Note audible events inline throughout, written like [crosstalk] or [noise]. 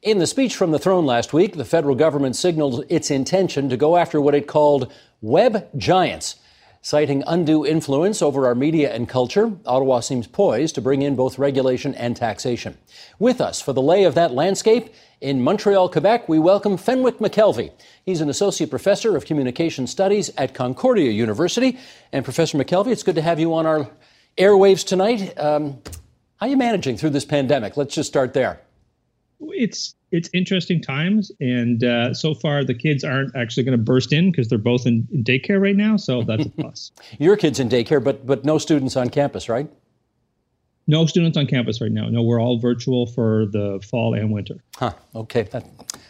In the speech from the throne last week, the federal government signaled its intention to go after what it called web giants. Citing undue influence over our media and culture, Ottawa seems poised to bring in both regulation and taxation. With us for the lay of that landscape, in Montreal, Quebec, we welcome Fenwick McKelvey. He's an associate professor of communication studies at Concordia University. And Professor McKelvey, it's good to have you on our airwaves tonight. Um, how are you managing through this pandemic? Let's just start there it's it's interesting times, and uh, so far the kids aren't actually going to burst in because they're both in, in, daycare right now. So that's a plus. [laughs] Your kids in daycare, but but no students on campus, right? No students on campus right now. No, we're all virtual for the fall and winter. Huh. Okay. That,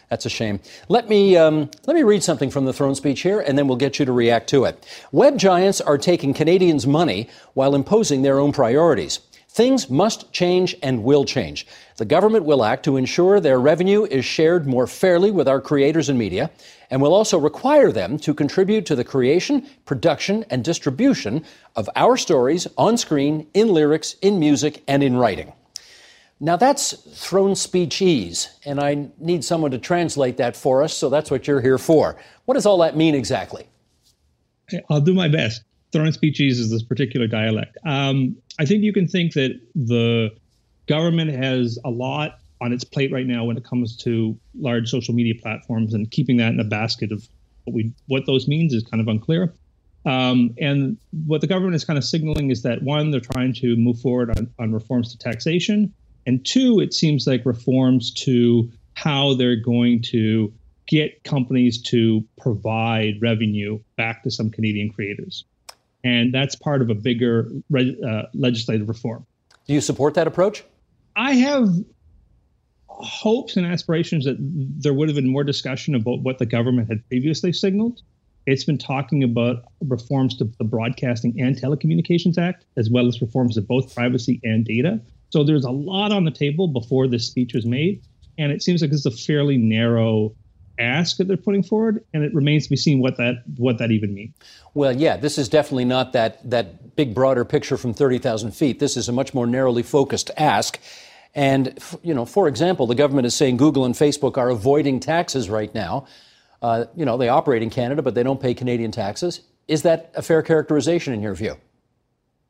that's a shame. Let me um, let me read something from the throne speech here, and then we'll get you to react to it. Web giants are taking Canadians' money while imposing their own priorities. Things must change and will change. The government will act to ensure their revenue is shared more fairly with our creators and media, and will also require them to contribute to the creation, production, and distribution of our stories on screen, in lyrics, in music, and in writing. Now that's throne speechese, and I need someone to translate that for us, so that's what you're here for. What does all that mean exactly? I'll do my best. Throne speechese is this particular dialect. Um, I think you can think that the government has a lot on its plate right now when it comes to large social media platforms, and keeping that in a basket of what we what those means is kind of unclear. Um, and what the government is kind of signaling is that one, they're trying to move forward on, on reforms to taxation, and two, it seems like reforms to how they're going to get companies to provide revenue back to some Canadian creators and that's part of a bigger uh, legislative reform. Do you support that approach? I have hopes and aspirations that there would have been more discussion about what the government had previously signaled. It's been talking about reforms to the Broadcasting and Telecommunications Act, as well as reforms to both privacy and data. So there's a lot on the table before this speech was made. And it seems like this is a fairly narrow ask that they're putting forward, and it remains to be seen what that what that even means. Well, yeah, this is definitely not that that big broader picture from thirty thousand feet. This is a much more narrowly focused ask. And you know, for example, the government is saying Google and Facebook are avoiding taxes right now. Uh, you know, they operate in Canada, but they don't pay Canadian taxes. Is that a fair characterization in your view?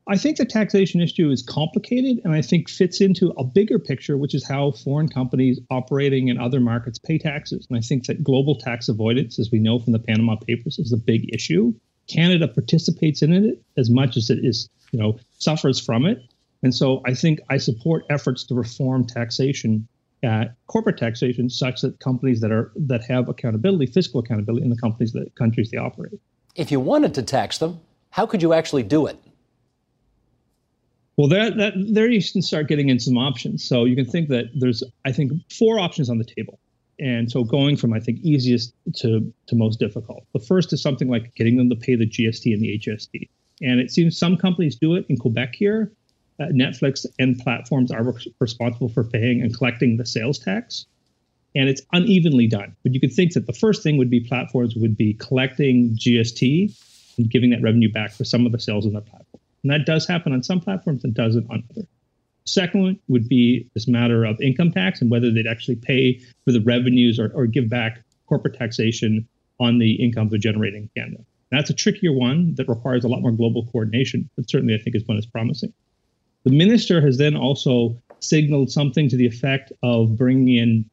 I think the taxation issue is complicated and I think fits into a bigger picture, which is how foreign companies operating in other markets pay taxes. And I think that global tax avoidance, as we know from the Panama Papers, is a big issue. Canada participates in it as much as it is, you know, suffers from it. And so I think I support efforts to reform taxation, uh, corporate taxation, such that companies that are that have accountability, fiscal accountability, in the companies that countries they operate. If you wanted to tax them, how could you actually do it? Well, that, that there you can start getting in some options. So you can think that there's, I think, four options on the table. And so going from, I think, easiest to, to most difficult. The first is something like getting them to pay the GST and the HST. And it seems some companies do it in Quebec here. Uh, Netflix and platforms are re- responsible for paying and collecting the sales tax. And it's unevenly done. But you could think that the first thing would be platforms would be collecting GST and giving that revenue back for some of the sales on the platform. And that does happen on some platforms and doesn't on others. Second one would be this matter of income tax and whether they'd actually pay for the revenues or, or give back corporate taxation on the income they're generating in Canada. That's a trickier one that requires a lot more global coordination, but certainly I think is one that's promising. The minister has then also signaled something to the effect of bringing in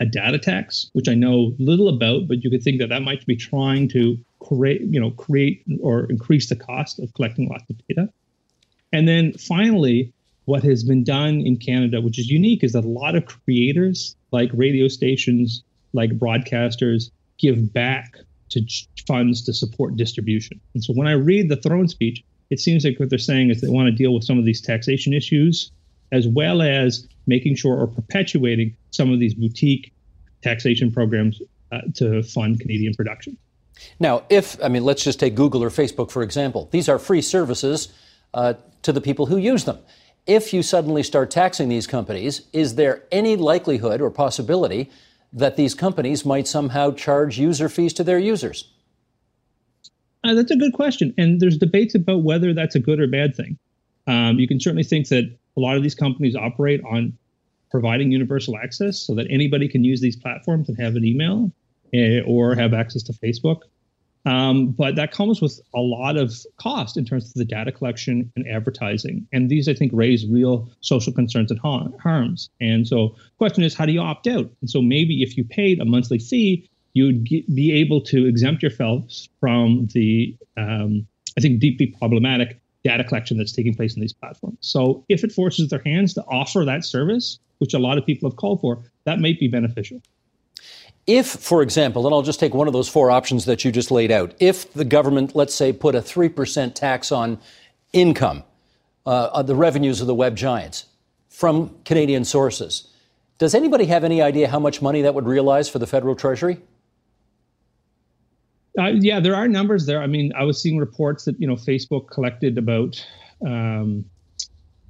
a data tax, which I know little about, but you could think that that might be trying to create, you know, create or increase the cost of collecting lots of data. And then finally, what has been done in Canada, which is unique, is that a lot of creators, like radio stations, like broadcasters, give back to funds to support distribution. And so when I read the throne speech, it seems like what they're saying is they want to deal with some of these taxation issues, as well as making sure or perpetuating some of these boutique taxation programs uh, to fund Canadian production. Now, if I mean, let's just take Google or Facebook for example. These are free services uh, to the people who use them. If you suddenly start taxing these companies, is there any likelihood or possibility that these companies might somehow charge user fees to their users? Uh, that's a good question. And there's debates about whether that's a good or bad thing. Um, you can certainly think that a lot of these companies operate on providing universal access so that anybody can use these platforms and have an email uh, or have access to Facebook. Um, but that comes with a lot of cost in terms of the data collection and advertising. And these, I think, raise real social concerns and harms. And so, the question is, how do you opt out? And so, maybe if you paid a monthly fee, you'd be able to exempt yourself from the, um, I think, deeply problematic data collection that's taking place in these platforms. So, if it forces their hands to offer that service, which a lot of people have called for, that might be beneficial. If, for example, and I'll just take one of those four options that you just laid out, if the government, let's say, put a 3% tax on income, uh, the revenues of the web giants from Canadian sources, does anybody have any idea how much money that would realize for the federal treasury? Uh, yeah, there are numbers there. I mean, I was seeing reports that you know Facebook collected about, um,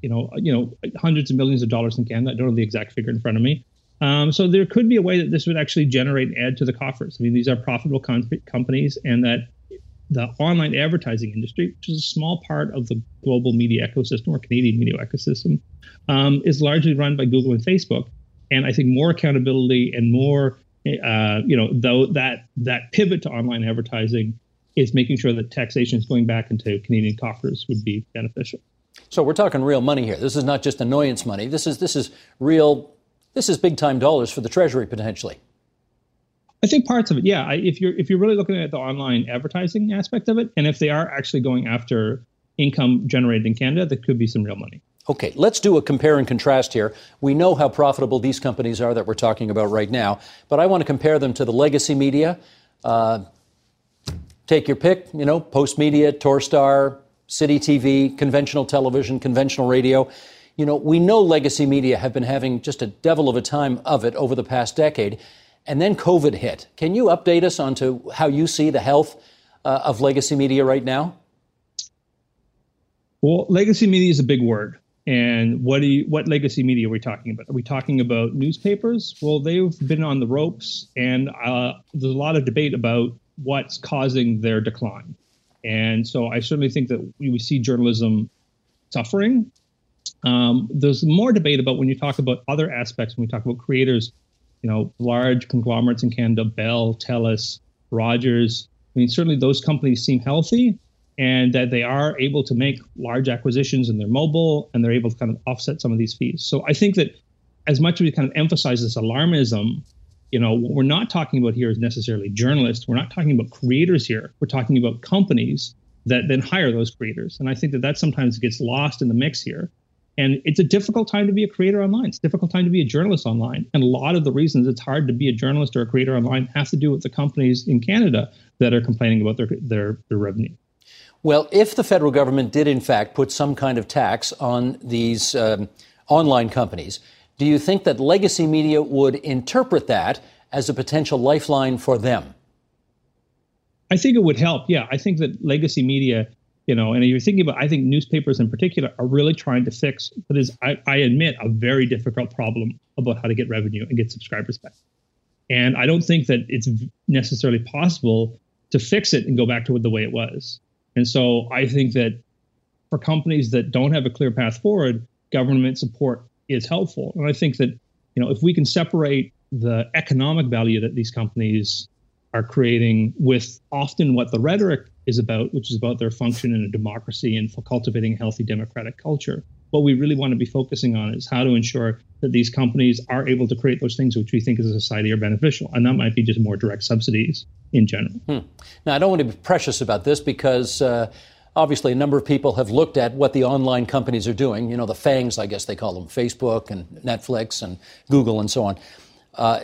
you know, you know, hundreds of millions of dollars in Canada. I don't know the exact figure in front of me, um, so there could be a way that this would actually generate and add to the coffers. I mean, these are profitable com- companies, and that the online advertising industry, which is a small part of the global media ecosystem or Canadian media ecosystem, um, is largely run by Google and Facebook. And I think more accountability and more, uh, you know, though that that pivot to online advertising is making sure that taxation is going back into Canadian coffers would be beneficial. So we're talking real money here. This is not just annoyance money. This is this is real this is big time dollars for the Treasury potentially. I think parts of it, yeah. If you're if you're really looking at the online advertising aspect of it, and if they are actually going after income generated in Canada, there could be some real money. Okay, let's do a compare and contrast here. We know how profitable these companies are that we're talking about right now, but I want to compare them to the legacy media. Uh, take your pick, you know, Postmedia, Torstar, City TV, conventional television, conventional radio. You know, we know legacy media have been having just a devil of a time of it over the past decade. And then COVID hit. Can you update us onto how you see the health uh, of legacy media right now? Well, legacy media is a big word. And what do you, what legacy media are we talking about? Are we talking about newspapers? Well, they've been on the ropes, and uh, there's a lot of debate about what's causing their decline. And so I certainly think that we see journalism suffering um, there's more debate about when you talk about other aspects, when we talk about creators, you know, large conglomerates in Canada, Bell, TELUS, Rogers. I mean, certainly those companies seem healthy and that they are able to make large acquisitions in their mobile and they're able to kind of offset some of these fees. So I think that as much as we kind of emphasize this alarmism, you know, what we're not talking about here is necessarily journalists. We're not talking about creators here. We're talking about companies that then hire those creators. And I think that that sometimes gets lost in the mix here. And it's a difficult time to be a creator online. It's a difficult time to be a journalist online. And a lot of the reasons it's hard to be a journalist or a creator online have to do with the companies in Canada that are complaining about their, their, their revenue. Well, if the federal government did, in fact, put some kind of tax on these um, online companies, do you think that legacy media would interpret that as a potential lifeline for them? I think it would help. Yeah, I think that legacy media you know and you're thinking about i think newspapers in particular are really trying to fix what is I, I, admit a very difficult problem about how to get revenue and get subscribers back and i don't think that it's necessarily possible to fix it and go back to the way it was and so i think that for companies that don't have a clear path forward government support is helpful and i think that you know if we can separate the economic value that these companies are creating with often what the rhetoric is about, which is about their function in a democracy and for cultivating a healthy democratic culture. What we really want to be focusing on is how to ensure that these companies are able to create those things which we think as a society are beneficial. And that might be just more direct subsidies in general. Hmm. Now, I don't want to be precious about this because uh, obviously a number of people have looked at what the online companies are doing. You know, the FANGs, I guess they call them Facebook and Netflix and Google and so on. Uh,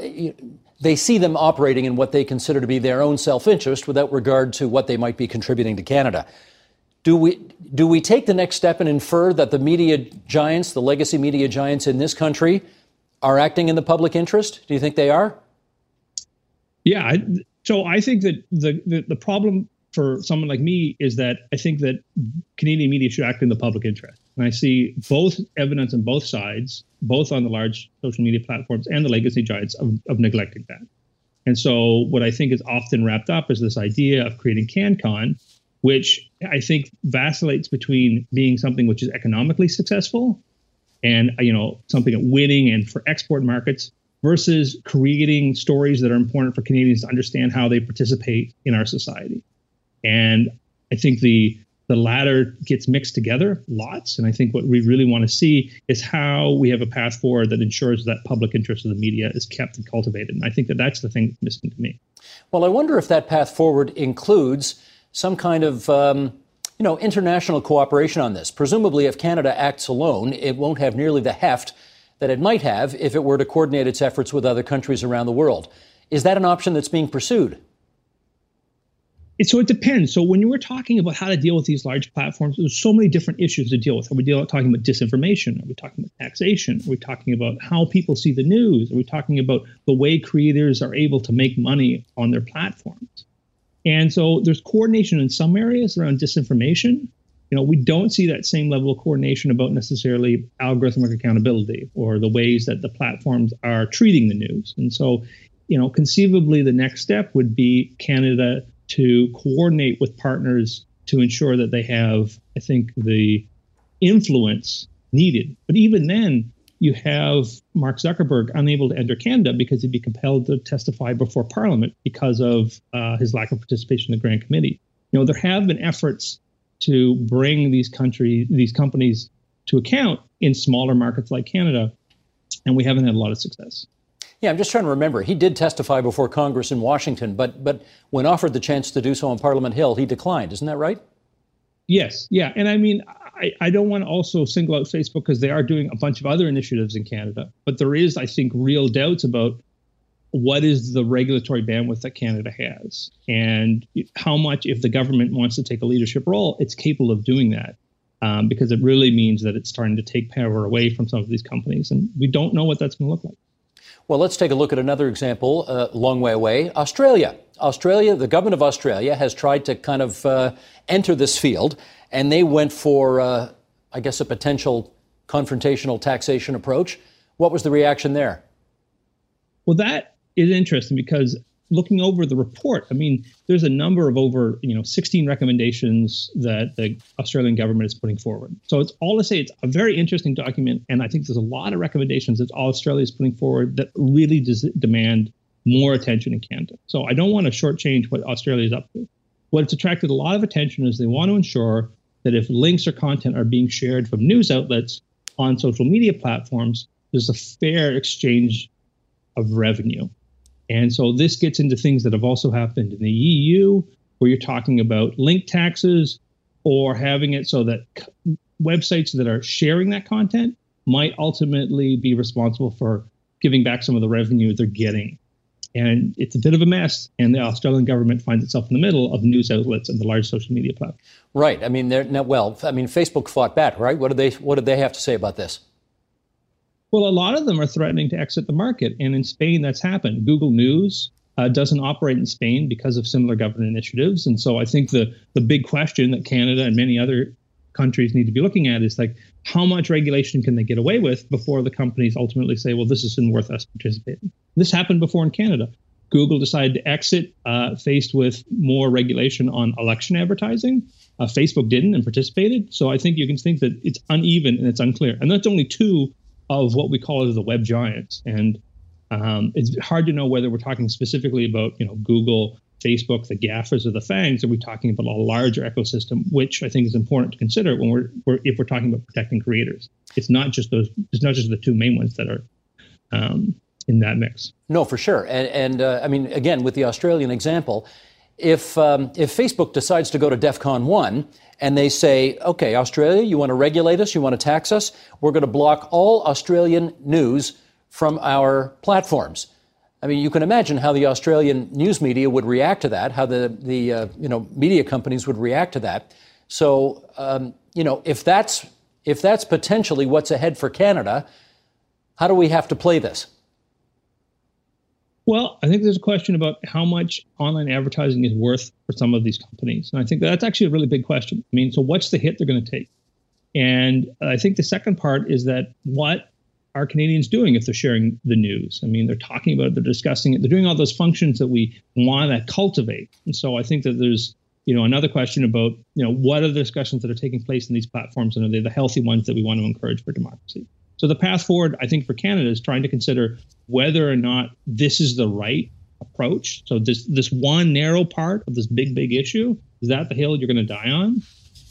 they see them operating in what they consider to be their own self interest without regard to what they might be contributing to Canada. Do we, do we take the next step and infer that the media giants, the legacy media giants in this country, are acting in the public interest? Do you think they are? Yeah. So I think that the, the, the problem for someone like me is that I think that Canadian media should act in the public interest. And I see both evidence on both sides, both on the large social media platforms and the legacy giants of, of neglecting that. And so what I think is often wrapped up is this idea of creating CanCon, which I think vacillates between being something which is economically successful and you know something winning and for export markets versus creating stories that are important for Canadians to understand how they participate in our society. And I think the the latter gets mixed together lots. And I think what we really want to see is how we have a path forward that ensures that public interest of the media is kept and cultivated. And I think that that's the thing that's missing to me. Well, I wonder if that path forward includes some kind of um, you know international cooperation on this. Presumably, if Canada acts alone, it won't have nearly the heft that it might have if it were to coordinate its efforts with other countries around the world. Is that an option that's being pursued? So it depends. So when you were talking about how to deal with these large platforms, there's so many different issues to deal with. Are we deal, talking about disinformation? Are we talking about taxation? Are we talking about how people see the news? Are we talking about the way creators are able to make money on their platforms? And so there's coordination in some areas around disinformation. You know, we don't see that same level of coordination about necessarily algorithmic accountability or the ways that the platforms are treating the news. And so, you know, conceivably the next step would be Canada to coordinate with partners to ensure that they have, I think, the influence needed. But even then, you have Mark Zuckerberg unable to enter Canada because he'd be compelled to testify before Parliament because of uh, his lack of participation in the Grand Committee. You know, there have been efforts to bring these countries, these companies, to account in smaller markets like Canada, and we haven't had a lot of success. Yeah, I'm just trying to remember. He did testify before Congress in Washington, but but when offered the chance to do so on Parliament Hill, he declined. Isn't that right? Yes. Yeah. And I mean, I, I don't want to also single out Facebook because they are doing a bunch of other initiatives in Canada, but there is, I think, real doubts about what is the regulatory bandwidth that Canada has and how much, if the government wants to take a leadership role, it's capable of doing that. Um, because it really means that it's starting to take power away from some of these companies. And we don't know what that's going to look like. Well, let's take a look at another example, a uh, long way away Australia. Australia, the government of Australia has tried to kind of uh, enter this field, and they went for, uh, I guess, a potential confrontational taxation approach. What was the reaction there? Well, that is interesting because looking over the report, I mean, there's a number of over, you know, 16 recommendations that the Australian government is putting forward. So it's all to say it's a very interesting document, and I think there's a lot of recommendations that Australia is putting forward that really des- demand more attention in Canada. So I don't want to shortchange what Australia is up to. What it's attracted a lot of attention is they want to ensure that if links or content are being shared from news outlets on social media platforms, there's a fair exchange of revenue. And so this gets into things that have also happened in the EU, where you're talking about link taxes or having it so that websites that are sharing that content might ultimately be responsible for giving back some of the revenue they're getting. And it's a bit of a mess, and the Australian government finds itself in the middle of news outlets and the large social media platforms. Right. I mean, they're well. I mean, Facebook fought back, right? What did they What did they have to say about this? Well, a lot of them are threatening to exit the market. And in Spain, that's happened. Google News uh, doesn't operate in Spain because of similar government initiatives. And so I think the, the big question that Canada and many other countries need to be looking at is like, how much regulation can they get away with before the companies ultimately say, well, this isn't worth us participating? This happened before in Canada. Google decided to exit uh, faced with more regulation on election advertising. Uh, Facebook didn't and participated. So I think you can think that it's uneven and it's unclear. And that's only two of what we call as the web giants. And um, it's hard to know whether we're talking specifically about you know Google, Facebook, the gaffers, or the FANGs. Are we talking about a larger ecosystem, which I think is important to consider when we're, we're if we're talking about protecting creators. It's not just those. It's not just the two main ones that are um, in that mix. No, for sure. And, and uh, I mean, again, with the Australian example, if um, if Facebook decides to go to DEFCON one and they say, okay, Australia, you want to regulate us, you want to tax us, we're going to block all Australian news from our platforms. I mean, you can imagine how the Australian news media would react to that, how the, the uh, you know, media companies would react to that. So, um, you know, if that's, if that's potentially what's ahead for Canada, how do we have to play this? Well, I think there's a question about how much online advertising is worth for some of these companies. And I think that's actually a really big question. I mean, so what's the hit they're going to take? And I think the second part is that what are Canadians doing if they're sharing the news? I mean, they're talking about it, they're discussing it, they're doing all those functions that we want to cultivate. And so I think that there's, you know, another question about, you know, what are the discussions that are taking place in these platforms and are they the healthy ones that we want to encourage for democracy? So the path forward, I think, for Canada is trying to consider whether or not this is the right approach. So this this one narrow part of this big big issue is that the hill you're going to die on,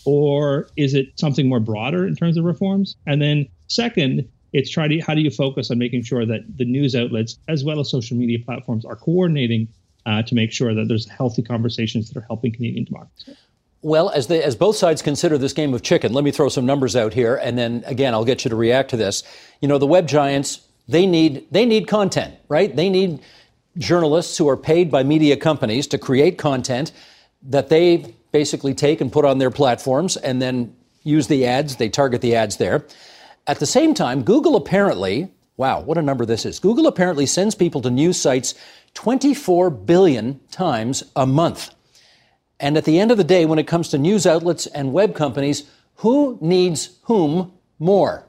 or is it something more broader in terms of reforms? And then second, it's try to how do you focus on making sure that the news outlets as well as social media platforms are coordinating uh, to make sure that there's healthy conversations that are helping Canadian democracy. Well, as, as both sides consider this game of chicken, let me throw some numbers out here, and then again, I'll get you to react to this. You know, the web giants they need they need content, right? They need journalists who are paid by media companies to create content that they basically take and put on their platforms, and then use the ads. They target the ads there. At the same time, Google apparently, wow, what a number this is. Google apparently sends people to news sites 24 billion times a month. And at the end of the day, when it comes to news outlets and web companies, who needs whom more?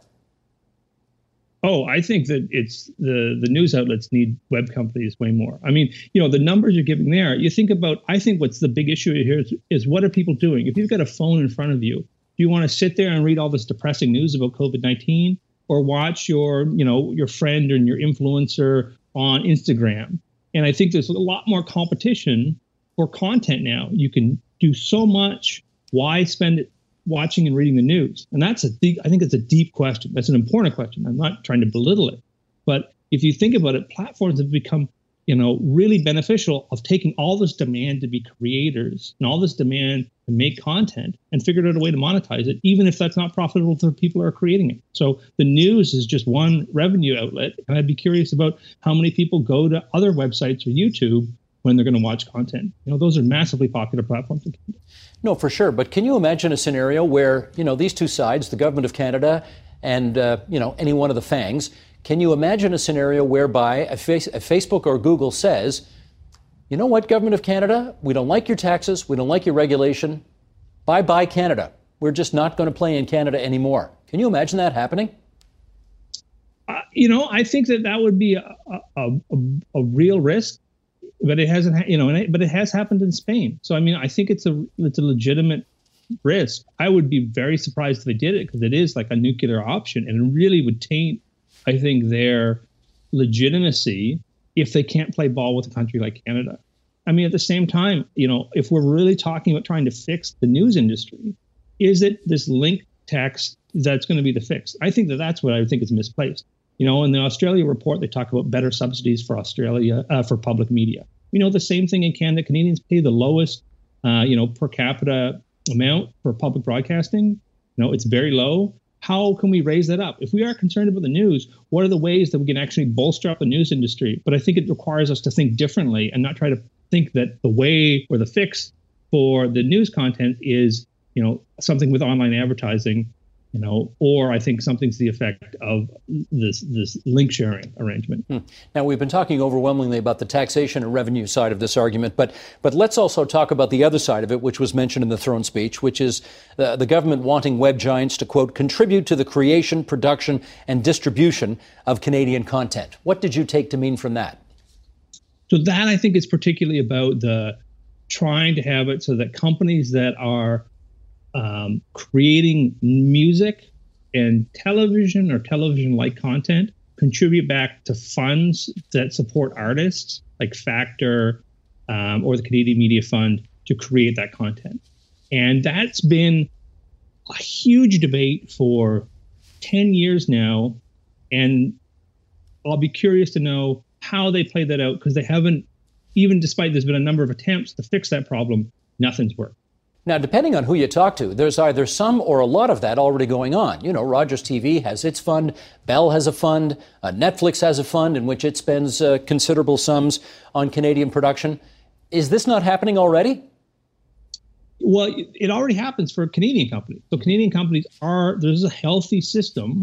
Oh, I think that it's the the news outlets need web companies way more. I mean, you know, the numbers you're giving there. You think about. I think what's the big issue here is, is what are people doing? If you've got a phone in front of you, do you want to sit there and read all this depressing news about COVID nineteen, or watch your you know your friend and your influencer on Instagram? And I think there's a lot more competition for content now. You can do so much. Why spend it watching and reading the news? And that's a deep, I think it's a deep question. That's an important question. I'm not trying to belittle it. But if you think about it, platforms have become, you know, really beneficial of taking all this demand to be creators and all this demand to make content and figured out a way to monetize it, even if that's not profitable for people who are creating it. So the news is just one revenue outlet. And I'd be curious about how many people go to other websites or YouTube when they're going to watch content. You know, those are massively popular platforms. No, for sure. But can you imagine a scenario where you know these two sides, the government of Canada and uh, you know any one of the FANGs, can you imagine a scenario whereby a, face, a Facebook or Google says, you know what, government of Canada, we don't like your taxes, we don't like your regulation, bye bye Canada. We're just not going to play in Canada anymore. Can you imagine that happening? Uh, you know, I think that that would be a, a, a, a real risk but it hasn't, you know, it, but it has happened in Spain. So I mean, I think it's a it's a legitimate risk. I would be very surprised if they did it because it is like a nuclear option, and it really would taint, I think, their legitimacy if they can't play ball with a country like Canada. I mean, at the same time, you know, if we're really talking about trying to fix the news industry, is it this link tax that's going to be the fix? I think that that's what I think is misplaced. You know, in the Australia report, they talk about better subsidies for Australia uh, for public media. You know, the same thing in Canada. Canadians pay the lowest, uh, you know, per capita amount for public broadcasting. You know, it's very low. How can we raise that up? If we are concerned about the news, what are the ways that we can actually bolster up the news industry? But I think it requires us to think differently and not try to think that the way or the fix for the news content is, you know, something with online advertising you know, or I think something's the effect of this this link sharing arrangement. Hmm. Now we've been talking overwhelmingly about the taxation and revenue side of this argument, but but let's also talk about the other side of it, which was mentioned in the throne speech, which is the, the government wanting web giants to quote contribute to the creation, production, and distribution of Canadian content. What did you take to mean from that? So that I think is particularly about the trying to have it so that companies that are um, creating music and television or television like content contribute back to funds that support artists like Factor um, or the Canadian Media Fund to create that content. And that's been a huge debate for 10 years now. And I'll be curious to know how they play that out because they haven't, even despite there's been a number of attempts to fix that problem, nothing's worked. Now, depending on who you talk to, there's either some or a lot of that already going on. You know, Rogers TV has its fund, Bell has a fund, uh, Netflix has a fund in which it spends uh, considerable sums on Canadian production. Is this not happening already? Well, it already happens for Canadian companies. So Canadian companies are there's a healthy system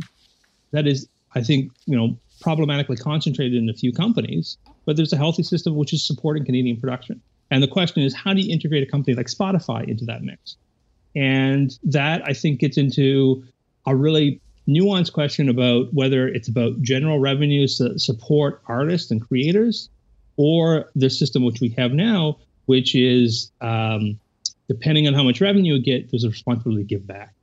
that is, I think, you know, problematically concentrated in a few companies but there's a healthy system which is supporting Canadian production. And the question is, how do you integrate a company like Spotify into that mix? And that I think gets into a really nuanced question about whether it's about general revenues to support artists and creators or the system which we have now, which is um, depending on how much revenue you get, there's a responsibility to give back.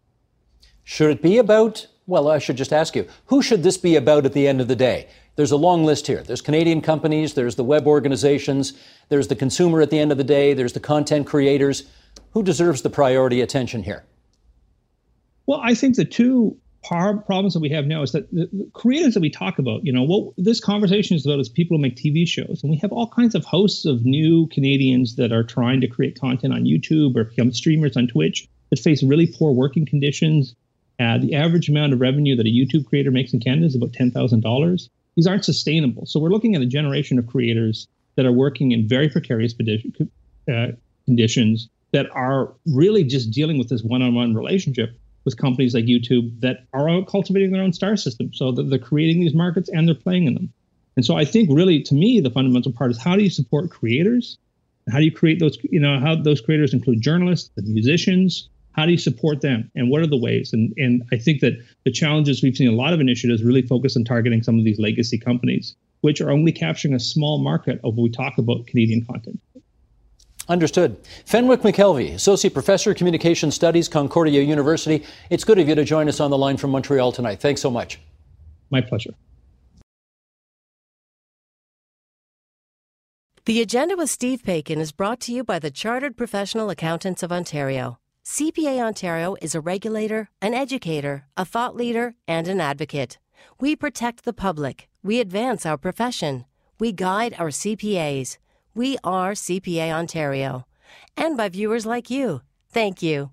Should it be about, well, I should just ask you, who should this be about at the end of the day? There's a long list here. There's Canadian companies, there's the web organizations, there's the consumer at the end of the day, there's the content creators. Who deserves the priority attention here? Well, I think the two problems that we have now is that the, the creators that we talk about, you know, what this conversation is about is people who make TV shows. And we have all kinds of hosts of new Canadians that are trying to create content on YouTube or become streamers on Twitch that face really poor working conditions. Uh, the average amount of revenue that a YouTube creator makes in Canada is about $10,000. These aren't sustainable. So we're looking at a generation of creators that are working in very precarious uh, conditions that are really just dealing with this one-on-one relationship with companies like YouTube that are cultivating their own star system. So they're creating these markets and they're playing in them. And so I think really to me the fundamental part is how do you support creators? How do you create those, you know, how those creators include journalists, the musicians, how do you support them and what are the ways? And and I think that the challenges we've seen a lot of initiatives really focus on targeting some of these legacy companies, which are only capturing a small market of what we talk about Canadian content. Understood. Fenwick McKelvey, Associate Professor of Communication Studies, Concordia University. It's good of you to join us on the line from Montreal tonight. Thanks so much. My pleasure. The Agenda with Steve Paikin is brought to you by the Chartered Professional Accountants of Ontario. CPA Ontario is a regulator, an educator, a thought leader, and an advocate. We protect the public. We advance our profession. We guide our CPAs. We are CPA Ontario. And by viewers like you. Thank you.